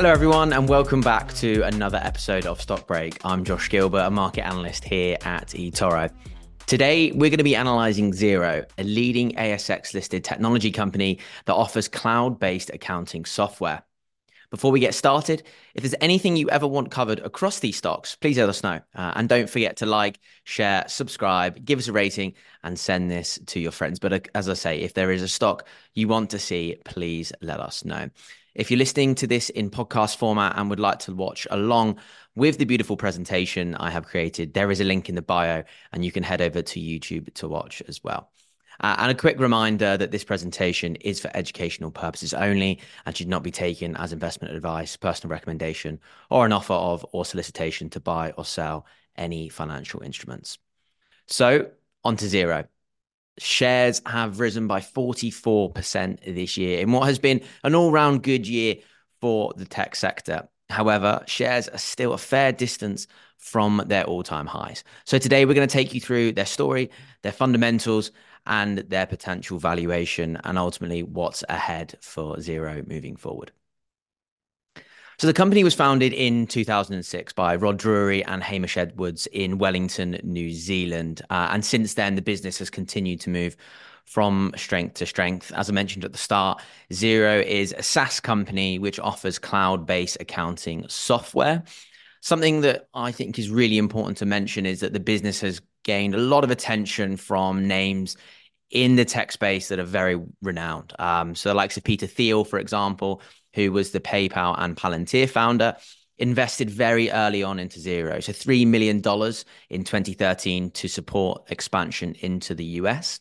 Hello, everyone, and welcome back to another episode of Stock Break. I'm Josh Gilbert, a market analyst here at eToro. Today, we're going to be analyzing Xero, a leading ASX listed technology company that offers cloud based accounting software. Before we get started, if there's anything you ever want covered across these stocks, please let us know. Uh, and don't forget to like, share, subscribe, give us a rating, and send this to your friends. But uh, as I say, if there is a stock you want to see, please let us know. If you're listening to this in podcast format and would like to watch along with the beautiful presentation I have created, there is a link in the bio and you can head over to YouTube to watch as well. Uh, and a quick reminder that this presentation is for educational purposes only and should not be taken as investment advice, personal recommendation, or an offer of or solicitation to buy or sell any financial instruments. So, on to Xero shares have risen by 44% this year in what has been an all round good year for the tech sector. However, shares are still a fair distance from their all time highs. So, today we're going to take you through their story, their fundamentals, and their potential valuation, and ultimately what's ahead for Xero moving forward. So the company was founded in 2006 by Rod Drury and Hamish Edwards in Wellington, New Zealand. Uh, and since then, the business has continued to move from strength to strength. As I mentioned at the start, Xero is a SaaS company which offers cloud based accounting software. Something that I think is really important to mention is that the business has gained a lot of attention from names in the tech space that are very renowned. Um, so, the likes of Peter Thiel, for example, who was the PayPal and Palantir founder, invested very early on into Xero. So $3 million in 2013 to support expansion into the US.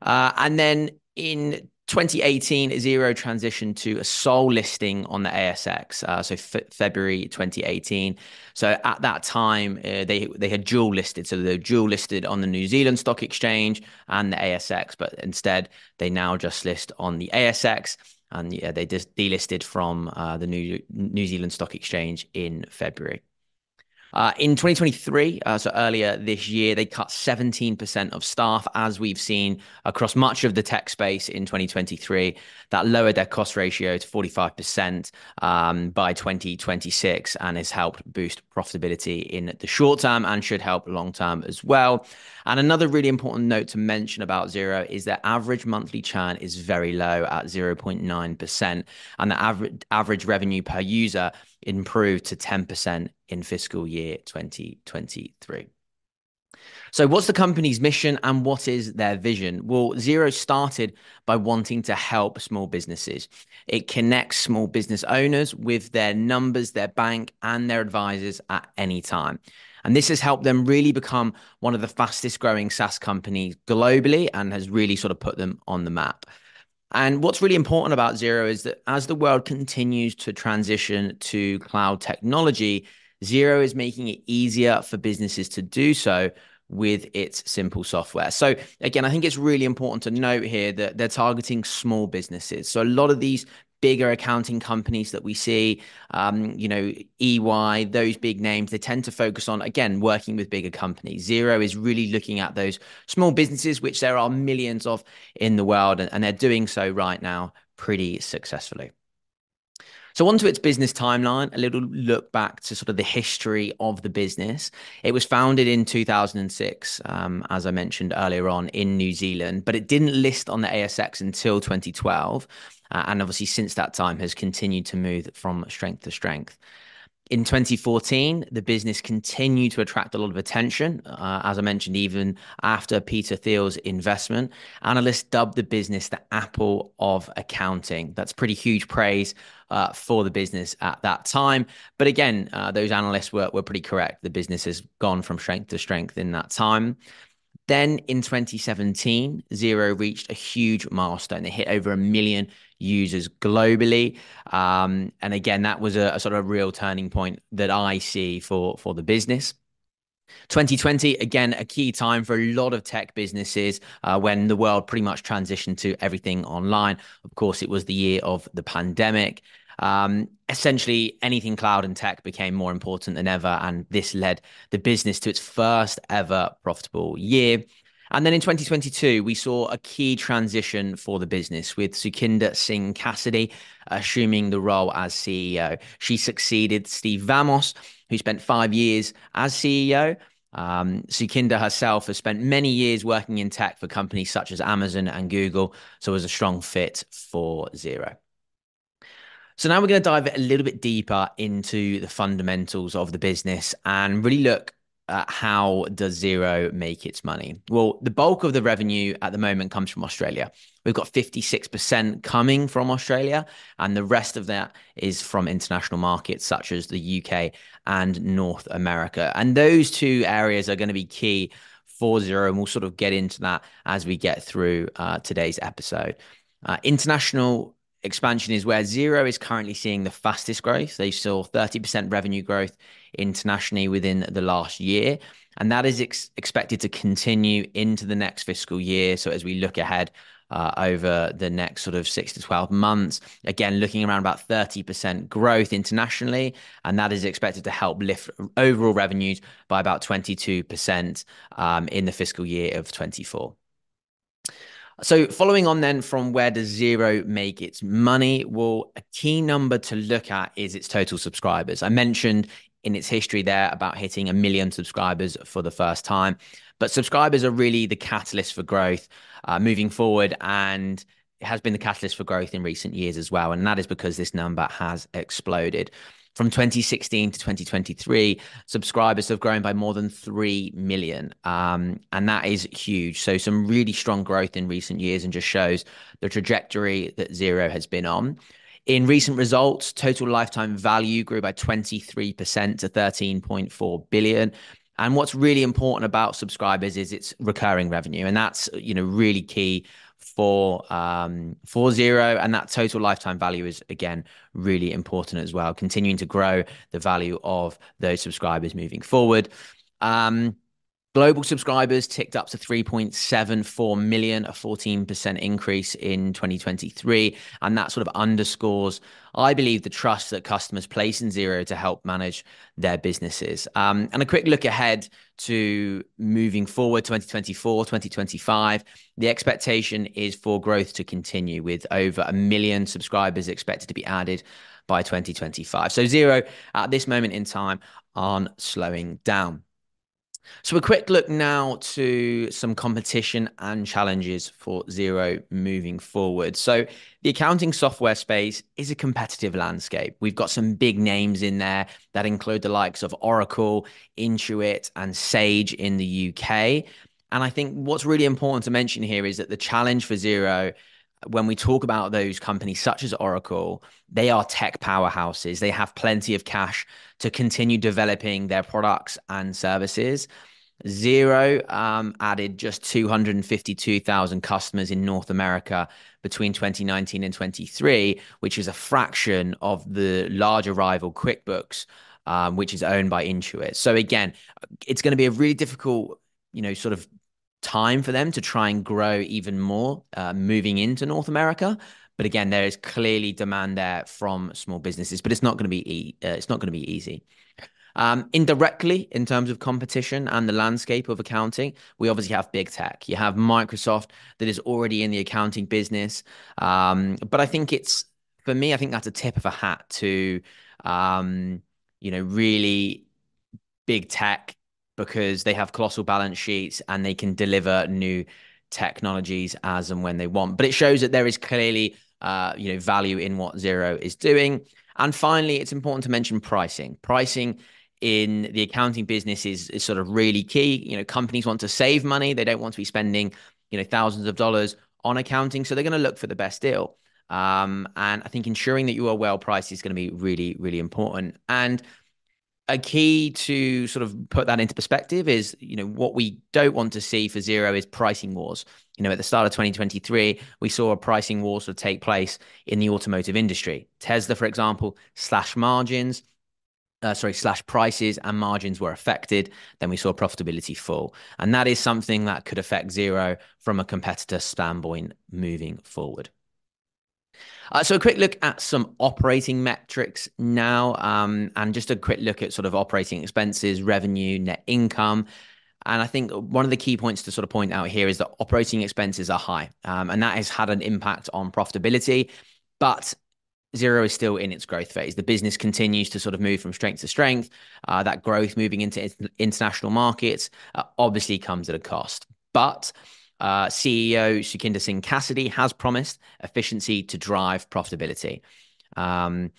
Uh, and then in 2018, Xero transitioned to a sole listing on the ASX, uh, so February 2018. So at that time, uh, they they had dual listed, so they were dual listed on the New Zealand Stock Exchange and the ASX, but instead they now just list on the ASX and yeah, they just delisted from uh, the New New Zealand Stock Exchange in February. Uh, in 2023, uh, so earlier this year, they cut 17% of staff, as we've seen across much of the tech space in 2023. That lowered their cost ratio to 45% um, by 2026 and has helped boost profitability in the short term and should help long term as well. And another really important note to mention about Xero is that average monthly churn is very low at 0.9%, and the average, average revenue per user improved to 10% in fiscal year 2023. So, what's the company's mission and what is their vision? Well, Xero started by wanting to help small businesses. It connects small business owners with their numbers, their bank, and their advisors at any time. And this has helped them really become one of the fastest growing SaaS companies globally and has really sort of put them on the map. And what's really important about Xero is that as the world continues to transition to cloud technology, Xero is making it easier for businesses to do so with its simple software. So again, I think it's really important to note here that they're targeting small businesses. So a lot of these bigger accounting companies that we see, um, you know, EY, those big names, they tend to focus on, again, working with bigger companies. Xero is really looking at those small businesses, which there are millions of in the world, and, and they're doing so right now pretty successfully. So, onto its business timeline, a little look back to sort of the history of the business. It was founded in 2006, um, as I mentioned earlier on, in New Zealand, but it didn't list on the ASX until 2012 uh, and obviously since that time has continued to move from strength to strength. In 2014, the business continued to attract a lot of attention. Uh, as I mentioned, even after Peter Thiel's investment, analysts dubbed the business the Apple of accounting. That's pretty huge praise uh, for the business at that time. But again, uh, those analysts were, were pretty correct. The business has gone from strength to strength in that time. Then in 2017, Xero reached a huge milestone. They hit over a million users globally. Um, and again, that was a, a, sort of a real turning point that I see for, for the business. 2020, again, a key time for a lot of tech businesses uh, when the world pretty much transitioned to everything online. Of course, it was the year of the pandemic. Um, essentially, anything cloud and tech became more important than ever. And this led the business to its first ever profitable year. And then in 2022, we saw a key transition for the business with Sukhinder Singh Cassidy assuming the role as CEO. She succeeded Steve Vamos, who spent five years as CEO. Um, Sukhinder herself has spent many years working in tech for companies such as Amazon and Google, so was a strong fit for Xero. So now we're going to dive a little bit deeper into the fundamentals of the business and really look uh, how does Xero make its money? Well, the bulk of the revenue at the moment comes from Australia. We've got 56% coming from Australia, and the rest of that is from international markets such as the UK and North America. And those two areas are going to be key for Xero, and we'll sort of get into that as we get through uh, today's episode. Uh, international expansion is where Xero is currently seeing the fastest growth. They saw 30% revenue growth internationally within the last year. And that is ex- expected to continue into the next fiscal year. So as we look ahead uh, over the next sort of six to 12 months, again, looking around about 30% growth internationally. And that is expected to help lift overall revenues by about 22% um, in the fiscal year of 24. So, following on then from where does Xero make its money? Well, a key number to look at is its total subscribers. I mentioned in its history there about hitting a million subscribers for the first time, but subscribers are really the catalyst for growth uh, moving forward. And has been the catalyst for growth in recent years as well. And that is because this number has exploded. From 2016 to 2023, subscribers have grown by more than 3 million. Um, and that is huge. So, some really strong growth in recent years and just shows the trajectory that Xero has been on. In recent results, total lifetime value grew by 23% to 13.4 billion. And what's really important about subscribers is its recurring revenue, and that's you know really key for um, for Xero, and that total lifetime value is again really important as well. Continuing to grow the value of those subscribers moving forward. Um, Global subscribers ticked up to 3.74 million, a 14% increase in 2023. And that sort of underscores, I believe, the trust that customers place in Xero to help manage their businesses. Um, and a quick look ahead to moving forward 2024, 2025. The expectation is for growth to continue with over a million subscribers expected to be added by 2025. So, Xero at this moment in time aren't slowing down. So, a quick look now to some competition and challenges for Xero moving forward. So, the accounting software space is a competitive landscape. We've got some big names in there that include the likes of Oracle, Intuit, and Sage in the UK. And I think what's really important to mention here is that the challenge for Xero when we talk about those companies such as Oracle, they are tech powerhouses. They have plenty of cash to continue developing their products and services. Xero um, added just 252,000 customers in North America between 2019 and 23, which is a fraction of the larger rival QuickBooks, um, which is owned by Intuit. So again, it's going to be a really difficult, you know, sort of time for them to try and grow even more uh, moving into North America. But again, there is clearly demand there from small businesses, but it's not going to be e- uh, it's not going to be easy. Um, indirectly, in terms of competition and the landscape of accounting, we obviously have big tech. You have Microsoft that is already in the accounting business, um, but I think it's for me. I think that's a tip of a hat to, um, you know, really big tech because they have colossal balance sheets and they can deliver new technologies as and when they want. But it shows that there is clearly, uh, you know, value in what Xero is doing. And finally, it's important to mention pricing. Pricing in the accounting business is, is sort of really key. You know, companies want to save money; they don't want to be spending, you know, thousands of dollars on accounting, so they're going to look for the best deal. Um, and I think ensuring that you are well priced is going to be really, really important. And a key to sort of put that into perspective is, you know, what we don't want to see for Xero is pricing wars. You know, at the start of 2023, we saw a pricing war sort of take place in the automotive industry. Tesla, for example, slash margins. Uh, sorry, slash prices and margins were affected. Then we saw profitability fall. And that is something that could affect Xero from a competitor standpoint moving forward. Uh, so a quick look at some operating metrics now, um, and just a quick look at sort of operating expenses, revenue, net income. And I think one of the key points to sort of point out here is that operating expenses are high, um, and that has had an impact on profitability. But Xero is still in its growth phase. The business continues to sort of move from strength to strength. Uh, that growth moving into international markets uh, obviously comes at a cost. But uh, CEO Sukhinder Singh Cassidy has promised efficiency to drive profitability. Um,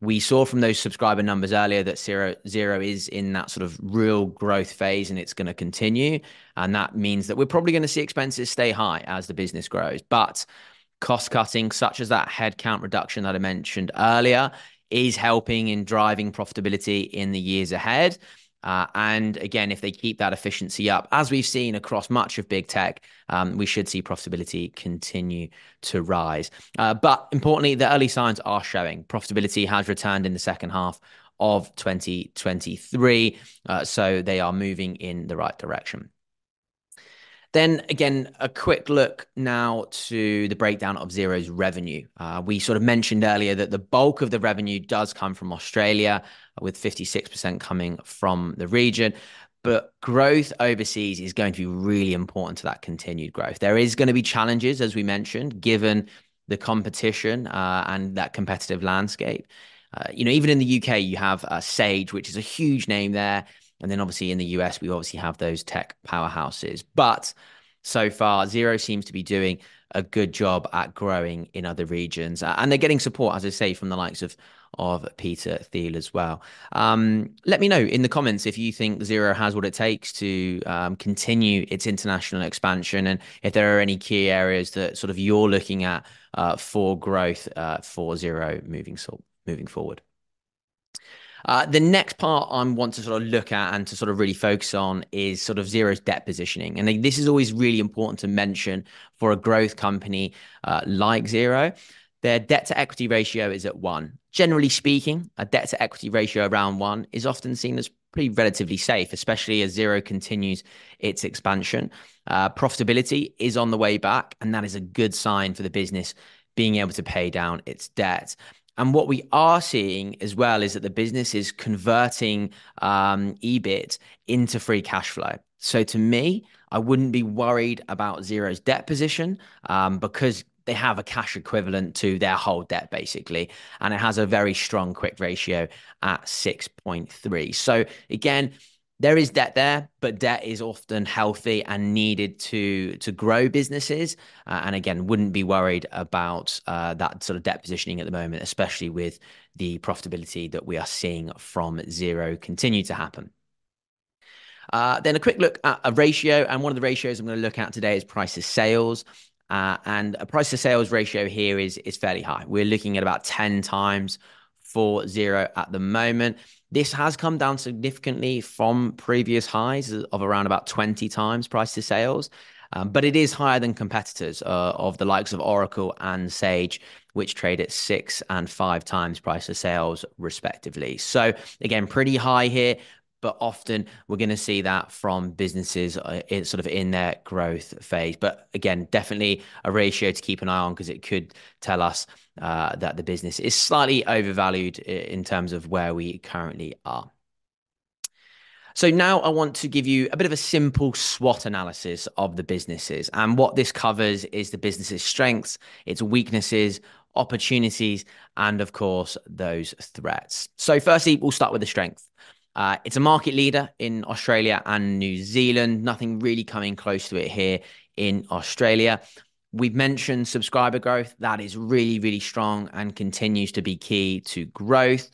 we saw from those subscriber numbers earlier that Xero, Xero is in that sort of real growth phase and it's going to continue. And that means that we're probably going to see expenses stay high as the business grows. But cost cutting, such as that headcount reduction that I mentioned earlier, is helping in driving profitability in the years ahead. Uh, and again, if they keep that efficiency up, as we've seen across much of big tech, um, we should see profitability continue to rise. Uh, but importantly, the early signs are showing profitability has returned in the second half of 2023. Uh, so they are moving in the right direction. Then again, a quick look now to the breakdown of Xero's revenue. Uh, we sort of mentioned earlier that the bulk of the revenue does come from Australia, with 56% coming from the region. But growth overseas is going to be really important to that continued growth. There is going to be challenges, as we mentioned, given the competition uh, and that competitive landscape. Uh, you know, even in the UK, you have uh, Sage, which is a huge name there. And then obviously in the US, we obviously have those tech powerhouses. But so far, Xero seems to be doing a good job at growing in other regions. And they're getting support, as I say, from the likes of of Peter Thiel as well. Um, let me know in the comments if you think Xero has what it takes to um, continue its international expansion and if there are any key areas that sort of you're looking at uh, for growth uh, for Xero moving, so, moving forward. Uh, the next part I want to sort of look at and to sort of really focus on is sort of Xero's debt positioning. And this is always really important to mention for a growth company uh, like Xero. Their debt to equity ratio is at one. Generally speaking, a debt to equity ratio around one is often seen as pretty relatively safe, especially as Xero continues its expansion. Uh, profitability is on the way back, and that is a good sign for the business being able to pay down its debt. And what we are seeing as well is that the business is converting um, EBIT into free cash flow. So to me, I wouldn't be worried about Xero's debt position um, because they have a cash equivalent to their whole debt basically and it has a very strong quick ratio at 6.3 so again there is debt there, but debt is often healthy and needed to to grow businesses. Uh, and again, wouldn't be worried about uh, that sort of debt positioning at the moment, especially with the profitability that we are seeing from Xero continue to happen. Uh, then a quick look at a ratio, and one of the ratios I'm going to look at today is price to sales. Uh, and a price to sales ratio here is is fairly high. We're looking at about 10 times for Xero at the moment. This has come down significantly from previous highs of around about 20 times price to sales. Um, but it is higher than competitors uh, of the likes of Oracle and Sage, which trade at six and five times price to sales, respectively. So, again, pretty high here, but often we're going to see that from businesses uh, in, sort of in their growth phase. But again, definitely a ratio to keep an eye on because it could tell us uh, that the business is slightly overvalued in terms of where we currently are. So now I want to give you a bit of a simple SWOT analysis of the businesses. And what this covers is the business's strengths, its weaknesses, opportunities, and of course, those threats. So, firstly, we'll start with the strength. Uh, it's a market leader in Australia and New Zealand. Nothing really coming close to it here in Australia. We've mentioned subscriber growth. That is really, really strong and continues to be key to growth.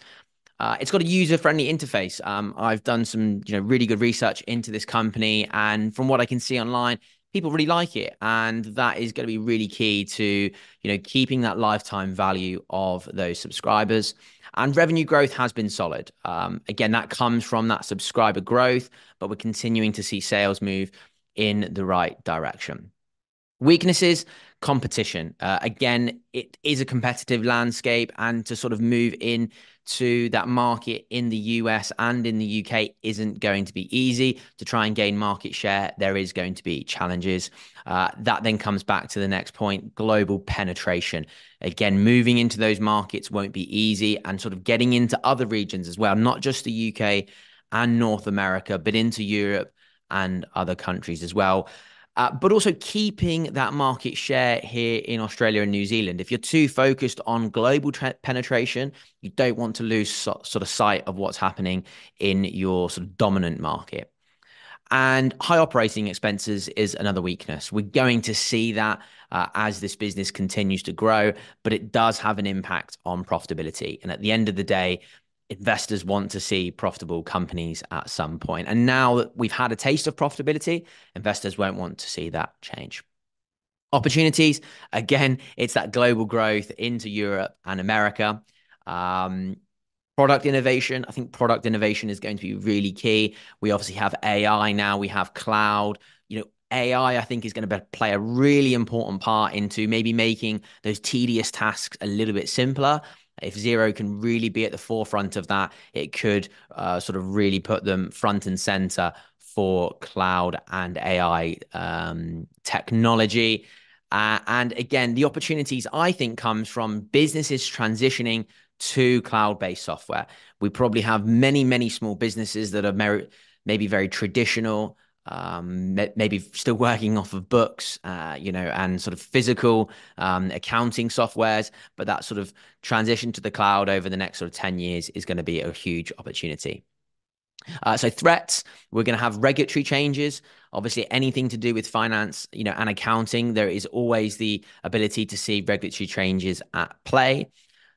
Uh, it's got a user-friendly interface. Um, I've done some, you know, really good research into this company, and from what I can see online, people really like it, and that is going to be really key to, you know, keeping that lifetime value of those subscribers. And revenue growth has been solid. Um, again, that comes from that subscriber growth, but we're continuing to see sales move in the right direction. Weaknesses, competition. Uh, again, it is a competitive landscape, and to sort of move in to that market in the US and in the UK isn't going to be easy. To try and gain market share, there is going to be challenges. Uh, that then comes back to the next point global penetration. Again, moving into those markets won't be easy, and sort of getting into other regions as well, not just the UK and North America, but into Europe and other countries as well. Uh, but also keeping that market share here in Australia and New Zealand. If you're too focused on global tra- penetration, you don't want to lose so- sort of sight of what's happening in your sort of dominant market. And high operating expenses is another weakness. We're going to see that uh, as this business continues to grow, but it does have an impact on profitability. And at the end of the day, investors want to see profitable companies at some point. And now that we've had a taste of profitability, investors won't want to see that change. Opportunities, again, it's that global growth into Europe and America. Um, product innovation, I think product innovation is going to be really key. We obviously have AI now, we have cloud. You know, AI, I think, is going to play a really important part into maybe making those tedious tasks a little bit simpler if Xero can really be at the forefront of that, it could uh, sort of really put them front and center for cloud and AI um, technology. Uh, and again, the opportunities I think comes from businesses transitioning to cloud-based software. We probably have many, many small businesses that are maybe very traditional, um, maybe still working off of books, uh, you know, and sort of physical um, accounting softwares. But that sort of transition to the cloud over the next sort of 10 years is going to be a huge opportunity. Uh, so threats, we're going to have regulatory changes. Obviously, anything to do with finance, you know, and accounting, there is always the ability to see regulatory changes at play.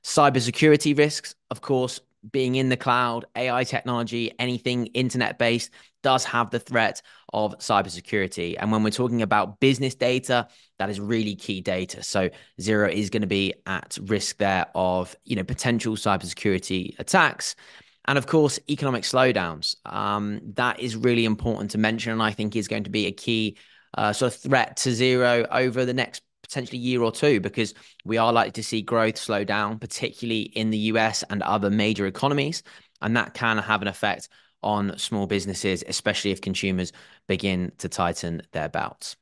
Cybersecurity risks, of course, being in the cloud, AI technology, anything internet based does have the threat of cybersecurity. And when we're talking about business data, that is really key data. So Xero is going to be at risk there of, you know, potential cybersecurity attacks. And of course, economic slowdowns. Um, that is really important to mention, and I think is going to be a key uh, sort of threat to Xero over the next potentially year or two because we are likely to see growth slow down, particularly in the US and other major economies. And that can have an effect on small businesses, especially if consumers begin to tighten their belts.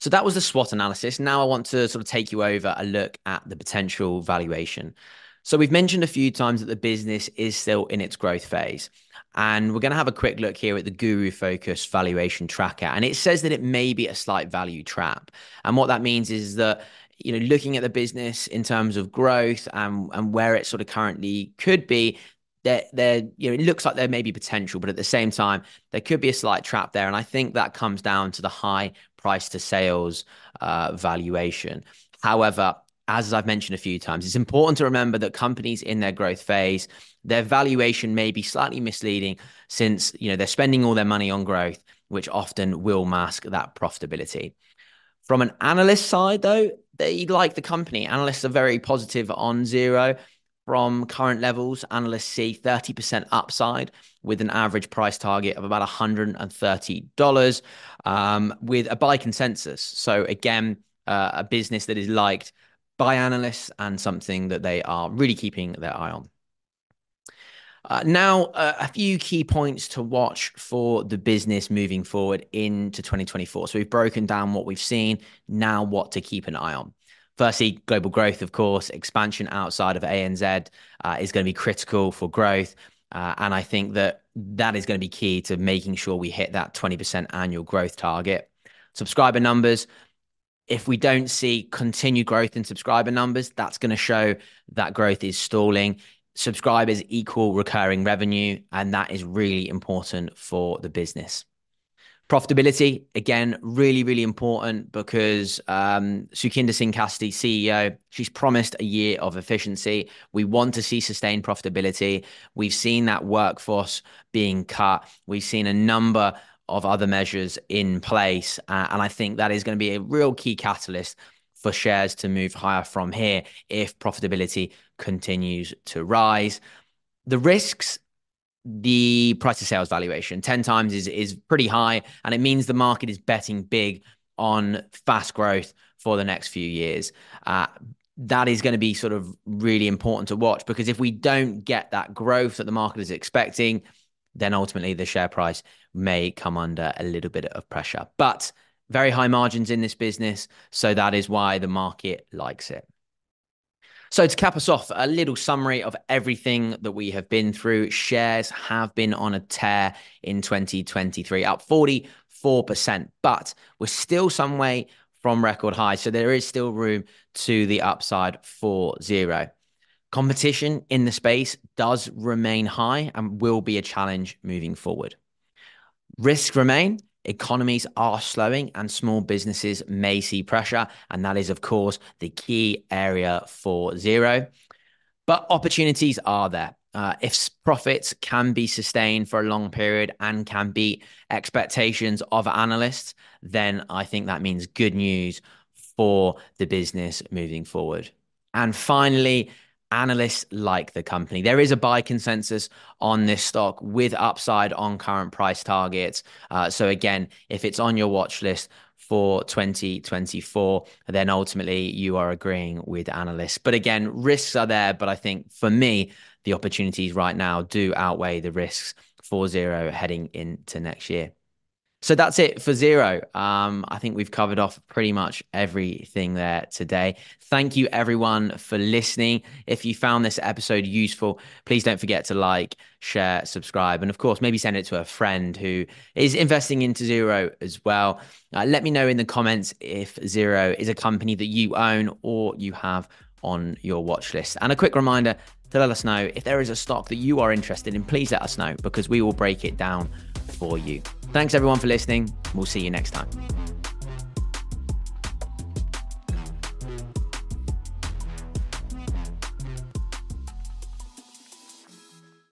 So that was the SWOT analysis. Now I want to sort of take you over a look at the potential valuation. So we've mentioned a few times that the business is still in its growth phase. And we're going to have a quick look here at the Guru Focus valuation tracker. And it says that it may be a slight value trap. And what that means is that, you know, looking at the business in terms of growth and, and where it sort of currently could be, there, there, you know, it looks like there may be potential, but at the same time, there could be a slight trap there. And I think that comes down to the high price to sales uh, valuation. However, as I've mentioned a few times, it's important to remember that companies in their growth phase, their valuation may be slightly misleading since you know they're spending all their money on growth, which often will mask that profitability. From an analyst side, though, they like the company. Analysts are very positive on Xero. From current levels, analysts see 30% upside with an average price target of about $130 um, with a buy consensus. So, again, uh, a business that is liked by analysts and something that they are really keeping their eye on. Uh, now, uh, a few key points to watch for the business moving forward into 2024. So, we've broken down what we've seen, now, what to keep an eye on. Firstly, global growth, of course, expansion outside of ANZ uh, is going to be critical for growth. Uh, and I think that that is going to be key to making sure we hit that 20% annual growth target. Subscriber numbers, if we don't see continued growth in subscriber numbers, that's going to show that growth is stalling. Subscribers equal recurring revenue, and that is really important for the business. Profitability, again, really, really important because um, Sukhinder Singh Cassidy, CEO, she's promised a year of efficiency. We want to see sustained profitability. We've seen that workforce being cut. We've seen a number of other measures in place. Uh, and I think that is going to be a real key catalyst for shares to move higher from here if profitability continues to rise. The risks, the price to sales valuation, 10 times is, is pretty high. And it means the market is betting big on fast growth for the next few years. Uh, that is going to be sort of really important to watch because if we don't get that growth that the market is expecting, then ultimately the share price may come under a little bit of pressure. But very high margins in this business. So that is why the market likes it. So, to cap us off, a little summary of everything that we have been through. Shares have been on a tear in 2023, up 44%, but we're still some way from record high. So, there is still room to the upside for Xero. Competition in the space does remain high and will be a challenge moving forward. Risks remain. Economies are slowing and small businesses may see pressure. And that is, of course, the key area for Xero. But opportunities are there. Uh, if profits can be sustained for a long period and can beat expectations of analysts, then I think that means good news for the business moving forward. And finally, analysts like the company. There is a buy consensus on this stock with upside on current price targets. Uh, so, again, if it's on your watch list, for 2024, then ultimately you are agreeing with analysts. But again, risks are there. But I think for me, the opportunities right now do outweigh the risks for Xero heading into next year. So that's it for Xero. Um, I think we've covered off pretty much everything there today. Thank you, everyone, for listening. If you found this episode useful, please don't forget to like, share, subscribe, and of course, maybe send it to a friend who is investing into Xero as well. Uh, let me know in the comments if Xero is a company that you own or you have on your watch list. And a quick reminder to let us know if there is a stock that you are interested in, please let us know because we will break it down for you. Thanks everyone for listening. We'll see you next time.